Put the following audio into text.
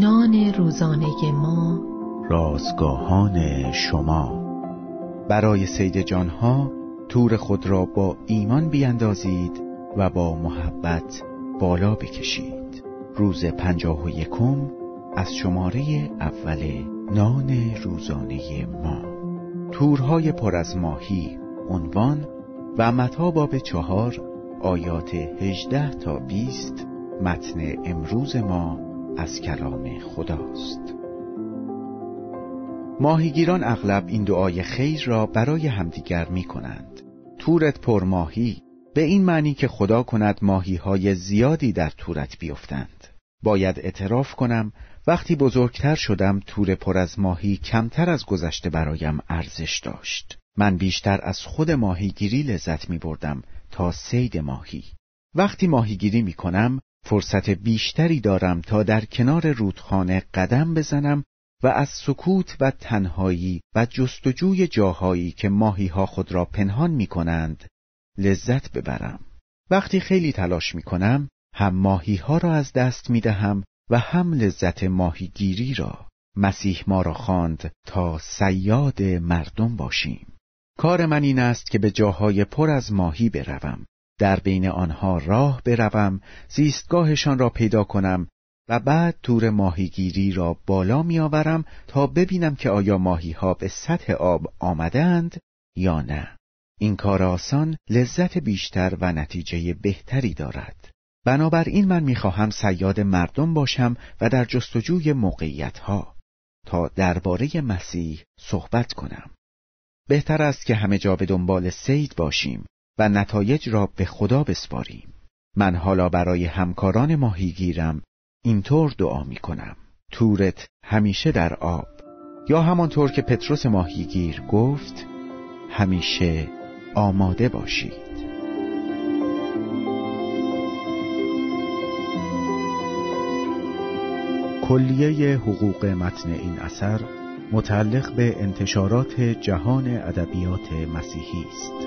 نان روزانه ما. رازگاهان شما. برای سید جانها تور خود را با ایمان بیندازید و با محبت بالا بکشید. روز پنجاه و یکم از شماره اول نان روزانه ما. تورهای پر از ماهی عنوان و متا باب چهار آیات هجده تا بیست متن امروز ما. از کلام خداست. ماهیگیران اغلب این دعای خیر را برای همدیگر می کنند تورت پر ماهی به این معنی که خدا کند ماهی های زیادی در تورت بیفتند. باید اعتراف کنم وقتی بزرگتر شدم تور پر از ماهی کمتر از گذشته برایم ارزش داشت. من بیشتر از خود ماهیگیری لذت می بردم تا سید ماهی. وقتی ماهیگیری می کنم فرصت بیشتری دارم تا در کنار رودخانه قدم بزنم و از سکوت و تنهایی و جستجوی جاهایی که ماهی ها خود را پنهان می کنند لذت ببرم. وقتی خیلی تلاش می کنم هم ماهی ها را از دست می دهم و هم لذت ماهیگیری را. مسیح ما را خواند تا سیاد مردم باشیم. کار من این است که به جاهای پر از ماهی بروم. در بین آنها راه بروم، زیستگاهشان را پیدا کنم و بعد تور ماهیگیری را بالا میآورم تا ببینم که آیا ماهی ها به سطح آب آمدند یا نه. این کار آسان لذت بیشتر و نتیجه بهتری دارد. بنابراین من می‌خواهم سیاد مردم باشم و در جستجوی موقعیت ها تا درباره مسیح صحبت کنم. بهتر است که همه جا به دنبال سید باشیم و نتایج را به خدا بسپاریم. من حالا برای همکاران ماهیگیرم اینطور دعا می کنم تورت همیشه در آب یا همانطور که پتروس ماهیگیر گفت همیشه آماده باشید کلیه حقوق متن این اثر متعلق به انتشارات جهان ادبیات مسیحی است.